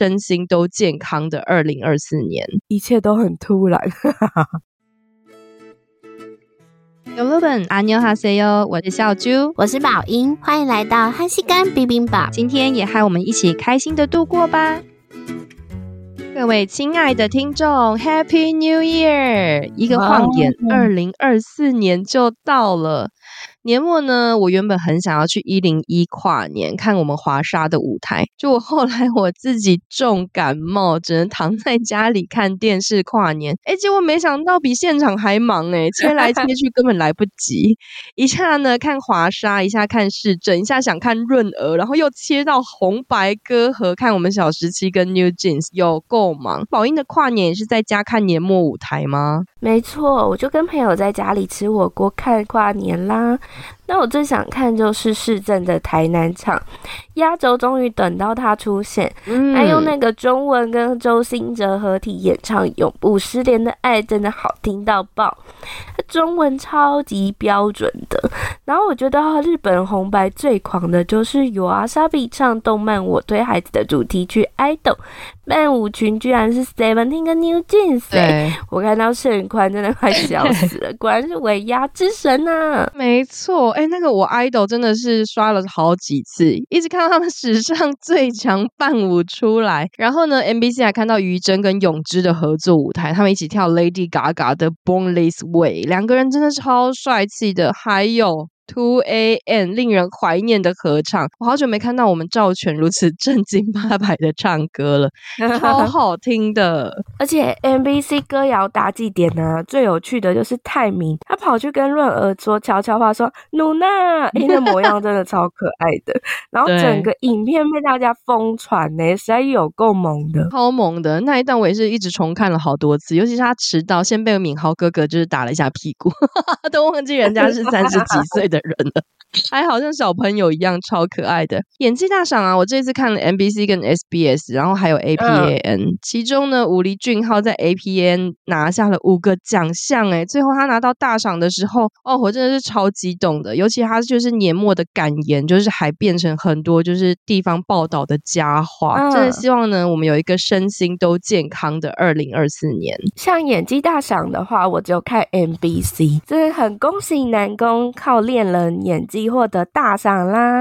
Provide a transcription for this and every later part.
身心都健康的二零二四年。一切都很突然。有乐本阿妞哈塞哟，我是小猪，我是宝英，欢迎来到汉西干冰冰堡。今天也和我们一起开心的度过吧。各位亲爱的听众，Happy New Year！一个晃眼，二零二四年就到了。年末呢，我原本很想要去一零一跨年看我们华沙的舞台，就我后来我自己重感冒，只能躺在家里看电视跨年。哎，结果没想到比现场还忙哎，切来切去根本来不及。一下呢看华沙，一下看市政，一下想看润娥，然后又切到红白歌合看我们小时七跟 New Jeans，有够忙。宝英的跨年也是在家看年末舞台吗？没错，我就跟朋友在家里吃火锅看跨年啦。那我最想看就是市政的台南场，压轴终于等到他出现，嗯、还用那个中文跟周兴哲合体演唱《永不失联的爱》，真的好听到爆，中文超级标准的。然后我觉得日本红白最狂的就是 YOASOBI 唱动漫《我推孩子》的主题曲《idol》，伴舞群居然是 Seventeen 跟 New Jeans，对我看到盛宽真的快笑死了，果然是尾牙之神啊！没错。哎，那个我 idol 真的是刷了好几次，一直看到他们史上最强伴舞出来。然后呢，NBC 还看到于真跟永之的合作舞台，他们一起跳 Lady Gaga 的 Born This Way，两个人真的超帅气的。还有。Two AM 令人怀念的合唱，我好久没看到我们赵全如此正经八百的唱歌了，超 好听的。而且 MBC 歌谣大祭典呢，最有趣的就是泰民，他跑去跟润儿说悄悄话，说努娜，哎，那模样真的超可爱的。然后整个影片被大家疯传呢，实在有够萌的，超萌的那一段，我也是一直重看了好多次，尤其是他迟到，先被敏豪哥哥就是打了一下屁股，都忘记人家是三十几岁的人了，还好像小朋友一样超可爱的演技大赏啊！我这次看了 MBC 跟 SBS，然后还有 APAN，、嗯、其中呢，武梨俊浩在 APN 拿下了五个奖项，哎，最后他拿到大赏的时候，哦，我真的是超激动的，尤其他就是年末的感言，就是还变成很多就是地方报道的佳话，嗯、真的希望呢，我们有一个身心都健康的二零二四年。像演技大赏的话，我就看 MBC，真的很恭喜南宫靠练人演技获得大赏啦.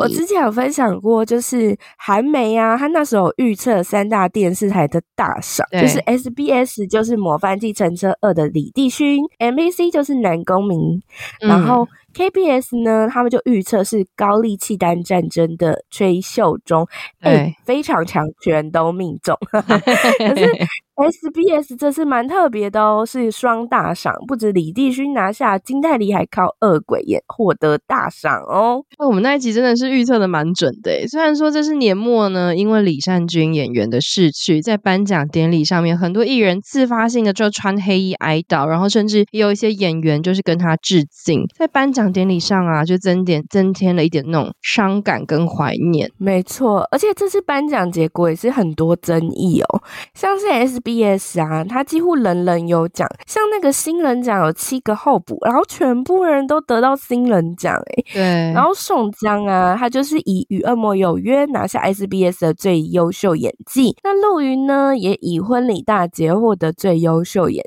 我之前有分享过，就是韩媒啊，他那时候预测三大电视台的大赏，就是 SBS 就是《模范继承车二》的李帝勋，MBC 就是南宫珉，然后 KBS 呢，他们就预测是高丽契丹战争的崔秀忠，哎、欸，非常强，全都命中，可是。SBS 这次蛮特别的哦，是双大赏，不止李帝勋拿下，金泰梨还靠恶鬼也获得大赏哦。那我们那一集真的是预测的蛮准的诶，虽然说这是年末呢，因为李善均演员的逝去，在颁奖典礼上面，很多艺人自发性的就穿黑衣哀悼，然后甚至也有一些演员就是跟他致敬，在颁奖典礼上啊，就增点增添了一点那种伤感跟怀念。没错，而且这次颁奖结果也是很多争议哦，像是 S。BS 啊，他几乎人人有奖，像那个新人奖有七个候补，然后全部人都得到新人奖，哎，对。然后宋江啊，他就是以与恶魔有约拿下 SBS 的最优秀演技，那陆云呢，也以婚礼大捷获得最优秀演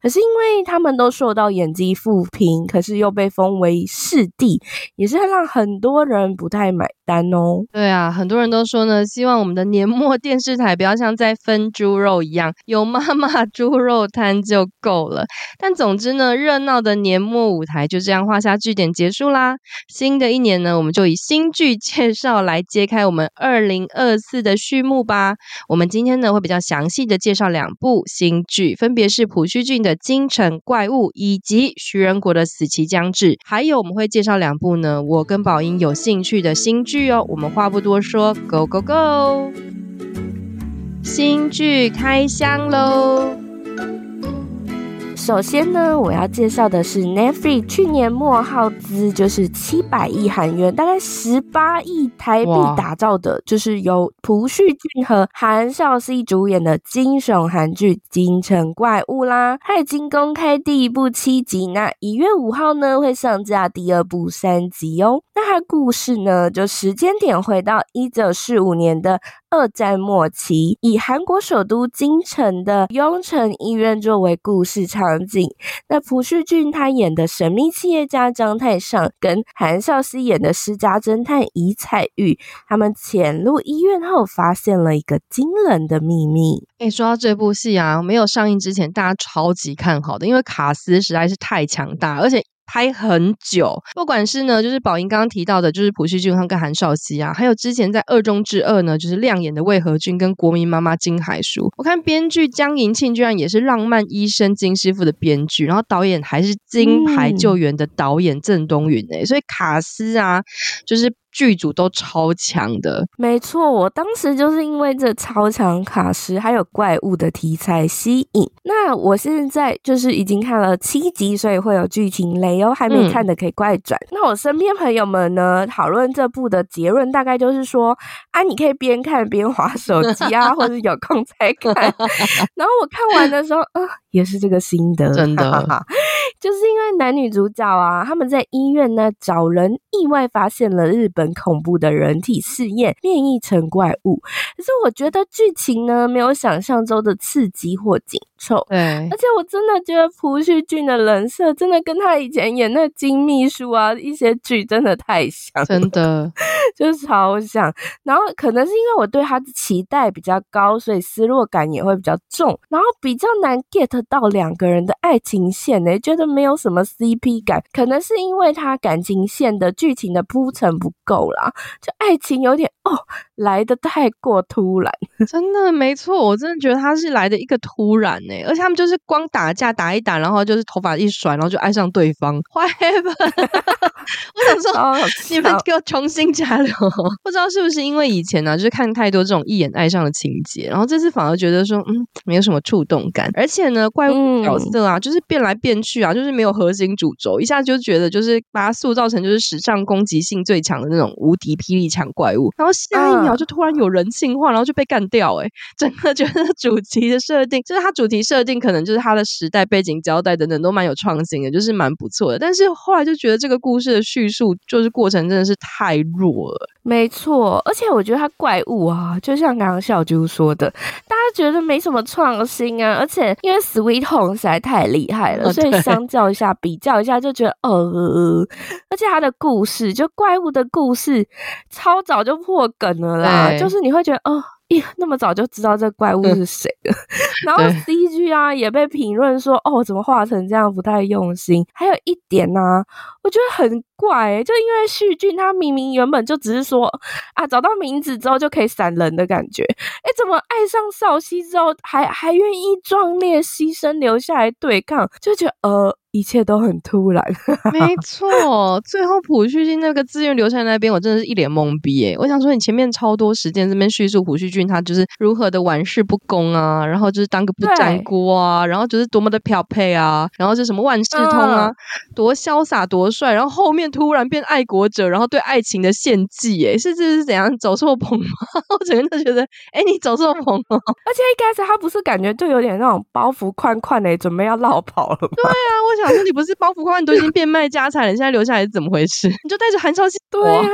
可是因为他们都受到演技负评，可是又被封为视帝，也是让很多人不太买单哦。对啊，很多人都说呢，希望我们的年末电视台不要像在分猪肉一样。有妈妈猪肉摊就够了，但总之呢，热闹的年末舞台就这样画下句点结束啦。新的一年呢，我们就以新剧介绍来揭开我们二零二四的序幕吧。我们今天呢会比较详细的介绍两部新剧，分别是朴叙俊的《京城怪物》以及徐仁国的《死期将至》，还有我们会介绍两部呢我跟宝英有兴趣的新剧哦。我们话不多说，Go Go Go！新剧开箱喽！首先呢，我要介绍的是 Netflix 去年末耗资就是七百亿韩元，大概十八亿台币打造的，就是由朴叙俊和韩孝熙主演的惊悚韩剧《京城怪物》啦。它已经公开第一部七集，那一月五号呢会上架第二部三集哦。那它故事呢，就时间点回到一九四五年的二战末期，以韩国首都京城的雍城医院作为故事场景。那朴叙俊他演的神秘企业家张太上，跟韩孝熙演的私家侦探尹彩玉，他们潜入医院后，发现了一个惊人的秘密。哎，说到这部戏啊，没有上映之前，大家超级看好的，因为卡司实在是太强大，而且。拍很久，不管是呢，就是宝英刚刚提到的，就是朴叙俊他跟韩少熙啊，还有之前在《二中之二》呢，就是亮眼的魏和俊跟国民妈妈金海淑。我看编剧江银庆居然也是《浪漫医生金师傅》的编剧，然后导演还是《金牌救援》的导演郑东云诶，所以卡斯啊，就是。剧组都超强的，没错，我当时就是因为这超强卡司还有怪物的题材吸引。那我现在就是已经看了七集，所以会有剧情雷哦，还没看的可以快转。嗯、那我身边朋友们呢，讨论这部的结论大概就是说，啊，你可以边看边划手机啊，或者有空再看。然后我看完的时候，呃，也是这个心得，真的，就是因为男女主角啊，他们在医院呢找人，意外发现了日本。恐怖的人体试验变异成怪物，可是我觉得剧情呢没有想象中的刺激或紧凑。对，而且我真的觉得朴叙俊的人设真的跟他以前演那金秘书啊一些剧真的太像，真的 就是超像。然后可能是因为我对他的期待比较高，所以失落感也会比较重，然后比较难 get 到两个人的爱情线呢，觉得就没有什么 CP 感。可能是因为他感情线的剧情的铺陈不够。啦，就爱情有点哦，来的太过突然，真的没错，我真的觉得他是来的一个突然呢，而且他们就是光打架打一打，然后就是头发一甩，然后就爱上对方。坏吧 我想说，哦、你们给我重新加流。不知道是不是因为以前呢、啊，就是看太多这种一眼爱上的情节，然后这次反而觉得说，嗯，没有什么触动感，而且呢，怪物角色啊，就是变来变去啊，就是没有核心主轴，一下就觉得就是把它塑造成就是史上攻击性最强的那种。那种无敌霹雳强怪物，然后下一秒就突然有人性化，然后就被干掉。哎，整个觉得主题的设定，就是它主题设定可能就是它的时代背景交代等等都蛮有创新的，就是蛮不错的。但是后来就觉得这个故事的叙述就是过程真的是太弱了。没错，而且我觉得他怪物啊，就像刚刚小猪说的，大家觉得没什么创新啊。而且因为 Sweet Home 实在太厉害了，所以相较一下、比较一下，就觉得呃，而且他的故事就怪物的故事超早就破梗了啦，就是你会觉得哦。咦，那么早就知道这怪物是谁了？然后 CG 啊也被评论说哦，怎么画成这样不太用心。还有一点呢、啊，我觉得很怪、欸，就因为旭俊他明明原本就只是说啊，找到名字之后就可以闪人的感觉，哎，怎么爱上少熙之后还还愿意壮烈牺牲留下来对抗？就觉得呃。一切都很突然，没 错。最后朴叙俊那个自愿留下来那边，我真的是一脸懵逼诶。我想说，你前面超多时间这边叙述朴叙俊他就是如何的玩世不恭啊，然后就是当个不粘锅啊，然后就是多么的漂配啊，然后是什么万事通啊，嗯、多潇洒多帅，然后后面突然变爱国者，然后对爱情的献祭，诶，是这是怎样走错棚吗？我整个都觉得，哎，你走错棚了。而且一开始他不是感觉就有点那种包袱宽宽的，准备要落跑了吗？对啊，我。想说你不是包袱宽，你都已经变卖家产了，你现在留下来是怎么回事？你就带着韩超熙？对啊，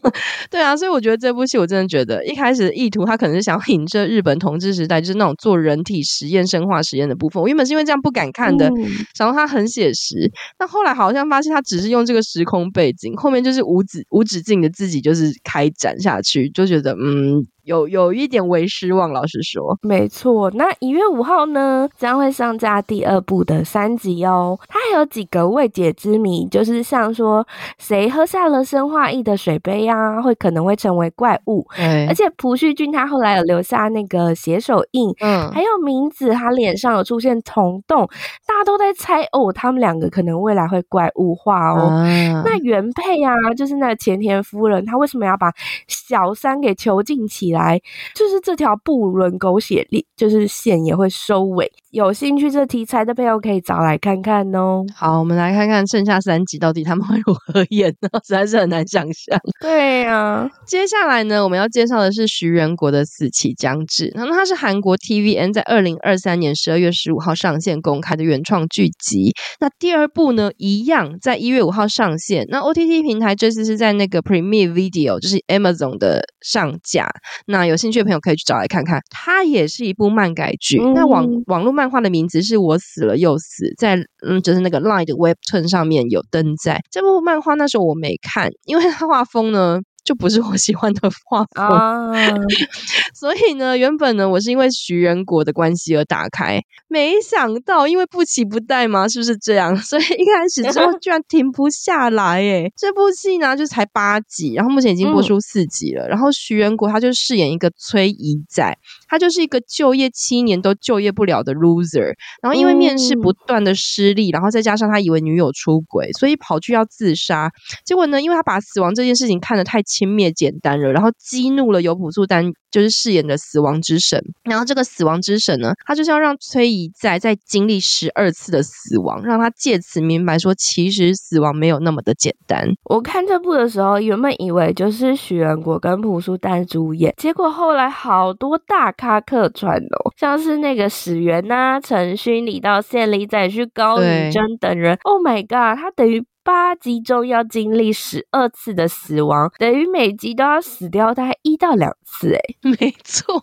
对啊，所以我觉得这部戏我真的觉得一开始的意图他可能是想要影射日本统治时代，就是那种做人体实验、生化实验的部分。我原本是因为这样不敢看的，嗯、想说他很写实，但后来好像发现他只是用这个时空背景，后面就是无止无止境的自己就是开展下去，就觉得嗯。有有一点微失望，老实说。没错，那一月五号呢，将会上架第二部的三集哦。它还有几个未解之谜，就是像说谁喝下了生化液的水杯啊，会可能会成为怪物。嗯，而且朴叙俊他后来有留下那个血手印，嗯，还有名字，他脸上有出现虫洞，大家都在猜哦，他们两个可能未来会怪物化哦。嗯，那原配啊，就是那个前田夫人，她为什么要把小三给囚禁起来？就是这条不伦狗血，就是线也会收尾。有兴趣这题材的朋友可以找来看看哦。好，我们来看看剩下三集到底他们会如何演呢？实在是很难想象。对呀、啊，接下来呢，我们要介绍的是徐仁国的《死期将至》，那它是韩国 TVN 在二零二三年十二月十五号上线公开的原创剧集。那第二部呢，一样在一月五号上线。那 OTT 平台这次是在那个 Premiere Video，就是 Amazon 的上架。那有兴趣的朋友可以去找来看看。它也是一部漫改剧。嗯、那网网络漫漫画的名字是我死了又死，在嗯，就是那个 Line 的 Webtoon 上面有登在。这部漫画那时候我没看，因为它画风呢。就不是我喜欢的画风，uh. 所以呢，原本呢，我是因为徐仁国的关系而打开，没想到因为不期不待嘛，是不是这样？所以一开始之后居然停不下来，诶这部戏呢就才八集，然后目前已经播出四集了。嗯、然后徐仁国他就饰演一个崔姨仔，他就是一个就业七年都就业不了的 loser，然后因为面试不断的失利，然后再加上他以为女友出轨，所以跑去要自杀。结果呢，因为他把死亡这件事情看得太轻蔑简单了，然后激怒了由朴素丹就是饰演的死亡之神。然后这个死亡之神呢，他就是要让崔怡在在经历十二次的死亡，让他借此明白说，其实死亡没有那么的简单。我看这部的时候，原本以为就是许仁国跟朴素丹主演，结果后来好多大咖客串哦，像是那个史源呐、啊、陈勋、李道宪、李宰旭、高宇贞等人。Oh my god，他等于。八集中要经历十二次的死亡，等于每集都要死掉大概一到两次，哎 没错。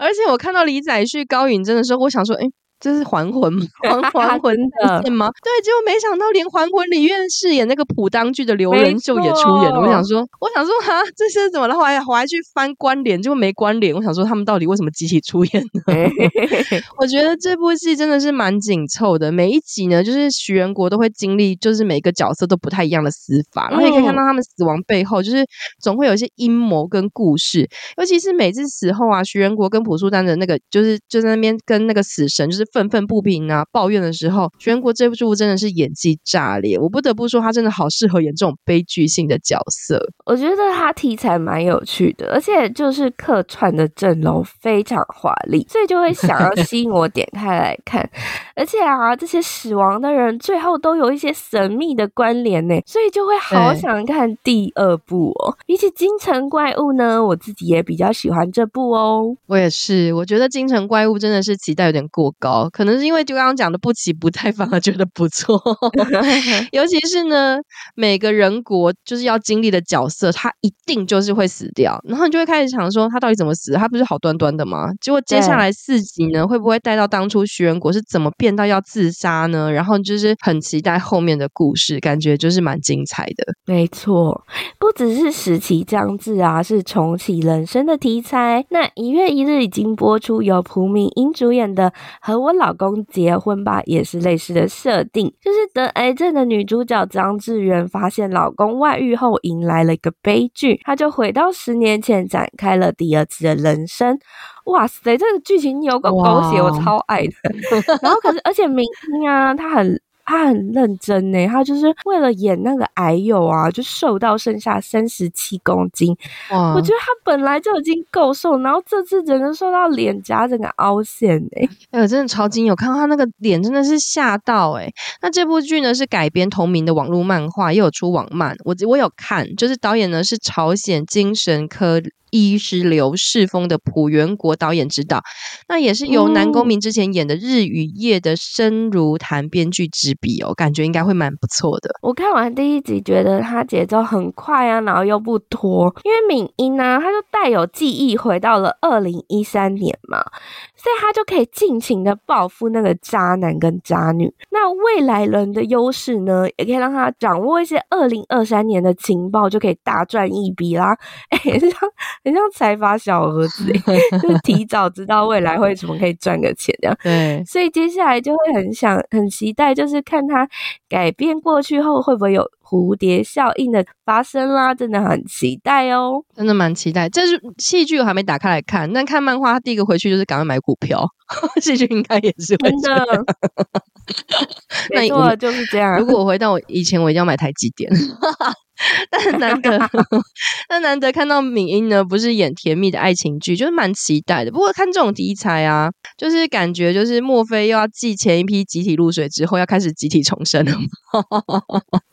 而且我看到李载旭、高允真的时候，我想说，诶这是还魂吗？还还魂的吗？对，结果没想到连还魂里面饰演那个普当剧的刘仁秀也出演了。我想说，我想说哈，这些怎么了？后来我还去翻关联，结果没关联。我想说，他们到底为什么集体出演呢？我觉得这部戏真的是蛮紧凑的，每一集呢，就是徐仁国都会经历，就是每个角色都不太一样的死法，然后你可以看到他们死亡背后，就是总会有一些阴谋跟故事。尤其是每次死后啊，徐仁国跟朴树丹的那个，就是就在那边跟那个死神，就是。愤愤不平啊，抱怨的时候，全国这部剧真的是演技炸裂，我不得不说他真的好适合演这种悲剧性的角色。我觉得他题材蛮有趣的，而且就是客串的阵容非常华丽，所以就会想要 吸引我点开来看。而且啊，这些死亡的人最后都有一些神秘的关联呢，所以就会好想看第二部哦。比起《京城怪物》呢，我自己也比较喜欢这部哦。我也是，我觉得《京城怪物》真的是期待有点过高。可能是因为就刚刚讲的不期不待，反而觉得不错。尤其是呢，每个人国就是要经历的角色，他一定就是会死掉，然后你就会开始想说，他到底怎么死？他不是好端端的吗？结果接下来四集呢，会不会带到当初徐仁国是怎么变到要自杀呢？然后就是很期待后面的故事，感觉就是蛮精彩的。没错，不只是时期将至啊，是重启人生的题材。那一月一日已经播出，由朴敏英主演的《和我》。我老公结婚吧，也是类似的设定，就是得癌症的女主角张智媛发现老公外遇后，迎来了一个悲剧，她就回到十年前，展开了第二次的人生。哇塞，这个剧情有个狗血，我超爱的。然后可是，而且明星啊，他很。他很认真呢，他就是为了演那个矮友啊，就瘦到剩下三十七公斤。哇！我觉得他本来就已经够瘦，然后这次整个瘦到脸颊整个凹陷哎，哎呦，真的超惊！有看到他那个脸，真的是吓到哎。那这部剧呢是改编同名的网络漫画，又有出网漫，我我有看，就是导演呢是朝鲜精神科。医师刘世峰的朴元国导演执导，那也是由南宫珉之前演的《日与夜》的深如潭编剧执笔哦，感觉应该会蛮不错的。我看完第一集，觉得他节奏很快啊，然后又不拖，因为敏英呢，他就带有记忆回到了二零一三年嘛。所以他就可以尽情的报复那个渣男跟渣女。那未来人的优势呢，也可以让他掌握一些二零二三年的情报，就可以大赚一笔啦。哎、欸，很像很像财阀小儿子，就是提早知道未来会怎么可以赚个钱这样。对，所以接下来就会很想很期待，就是看他改变过去后会不会有。蝴蝶效应的发生啦，真的很期待哦，真的蛮期待。这是戏剧我还没打开来看，但看漫画，他第一个回去就是赶快买股票。戏剧应该也是会真的。没错，就是这样。如果我回到我以前，我一定要买台积电。但很难得，但难得看到敏英呢，不是演甜蜜的爱情剧，就是蛮期待的。不过看这种题材啊，就是感觉就是莫非又要继前一批集体入水之后，要开始集体重生了吗？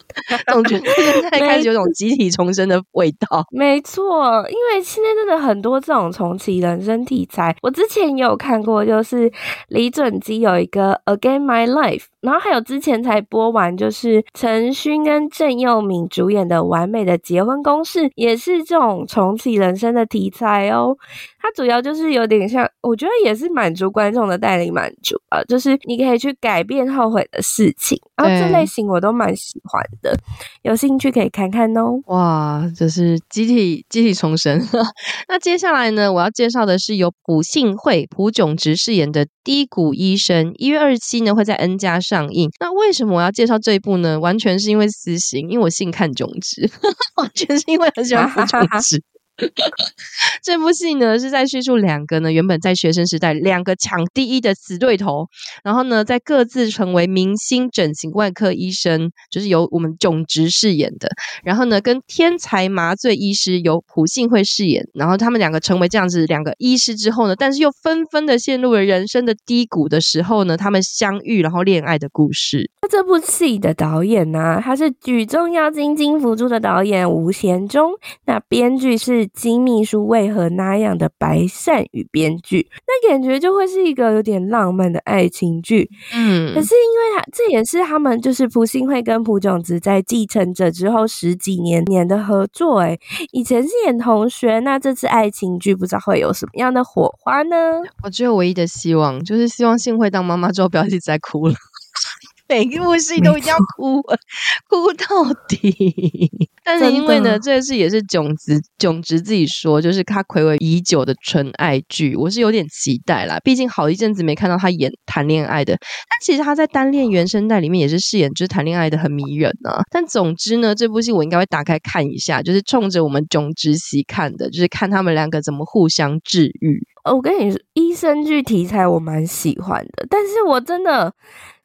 总觉得现在开始有种集体重生的味道。没错，因为现在真的很多这种重启人生题材，我之前也有看过，就是李准基有一个《Again My Life》。然后还有之前才播完，就是陈勋跟郑佑敏主演的《完美的结婚公式》，也是这种重启人生的题材哦。它主要就是有点像，我觉得也是满足观众的代理满足啊，就是你可以去改变后悔的事情，然后这类型我都蛮喜欢的，有兴趣可以看看哦。哇，这是集体集体重生。那接下来呢，我要介绍的是由朴信惠、朴炯植饰演的低谷医生，一月二十七呢会在 N 家上映。那为什么我要介绍这一部呢？完全是因为私心，因为我信看炯植，完全是因为很喜欢朴炯植。这部戏呢是在叙述两个呢原本在学生时代两个抢第一的死对头，然后呢在各自成为明星整形外科医生，就是由我们炯植饰演的，然后呢跟天才麻醉医师由朴信惠饰演，然后他们两个成为这样子两个医师之后呢，但是又纷纷的陷入了人生的低谷的时候呢，他们相遇然后恋爱的故事。那这部戏的导演呢、啊，他是举重妖精金福珠的导演吴贤忠，那编剧是。金秘书为何那样的白善宇编剧，那感觉就会是一个有点浪漫的爱情剧。嗯，可是因为他这也是他们就是朴信惠跟朴炯植在继承者之后十几年年的合作。哎，以前是演同学，那这次爱情剧不知道会有什么样的火花呢？我只有唯一的希望，就是希望信惠当妈妈之后不要一直在哭了。每一部戏都一定要哭，哭到底。但是因为呢，这个戏也是囧子囧子自己说，就是他睽违已久的纯爱剧，我是有点期待啦。毕竟好一阵子没看到他演谈恋爱的，但其实他在单恋原声带里面也是饰演就是谈恋爱的很迷人啊。但总之呢，这部戏我应该会打开看一下，就是冲着我们炯植喜看的，就是看他们两个怎么互相治愈。我跟你说，医生剧题材我蛮喜欢的，但是我真的。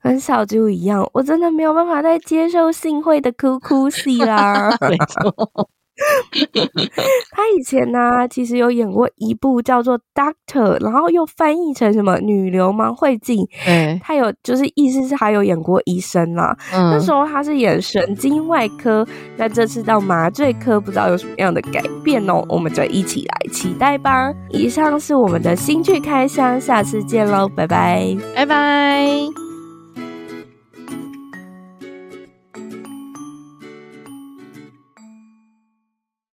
跟小就一样，我真的没有办法再接受幸会的哭哭戏啦。没错。他以前呢、啊，其实有演过一部叫做《Doctor》，然后又翻译成什么《女流氓会进》。嗯，他有就是意思是还有演过医生啦。嗯，那时候他是演神经外科，那这次到麻醉科，不知道有什么样的改变哦。我们就一起来期待吧。以上是我们的新剧开箱，下次见喽，拜拜，拜拜。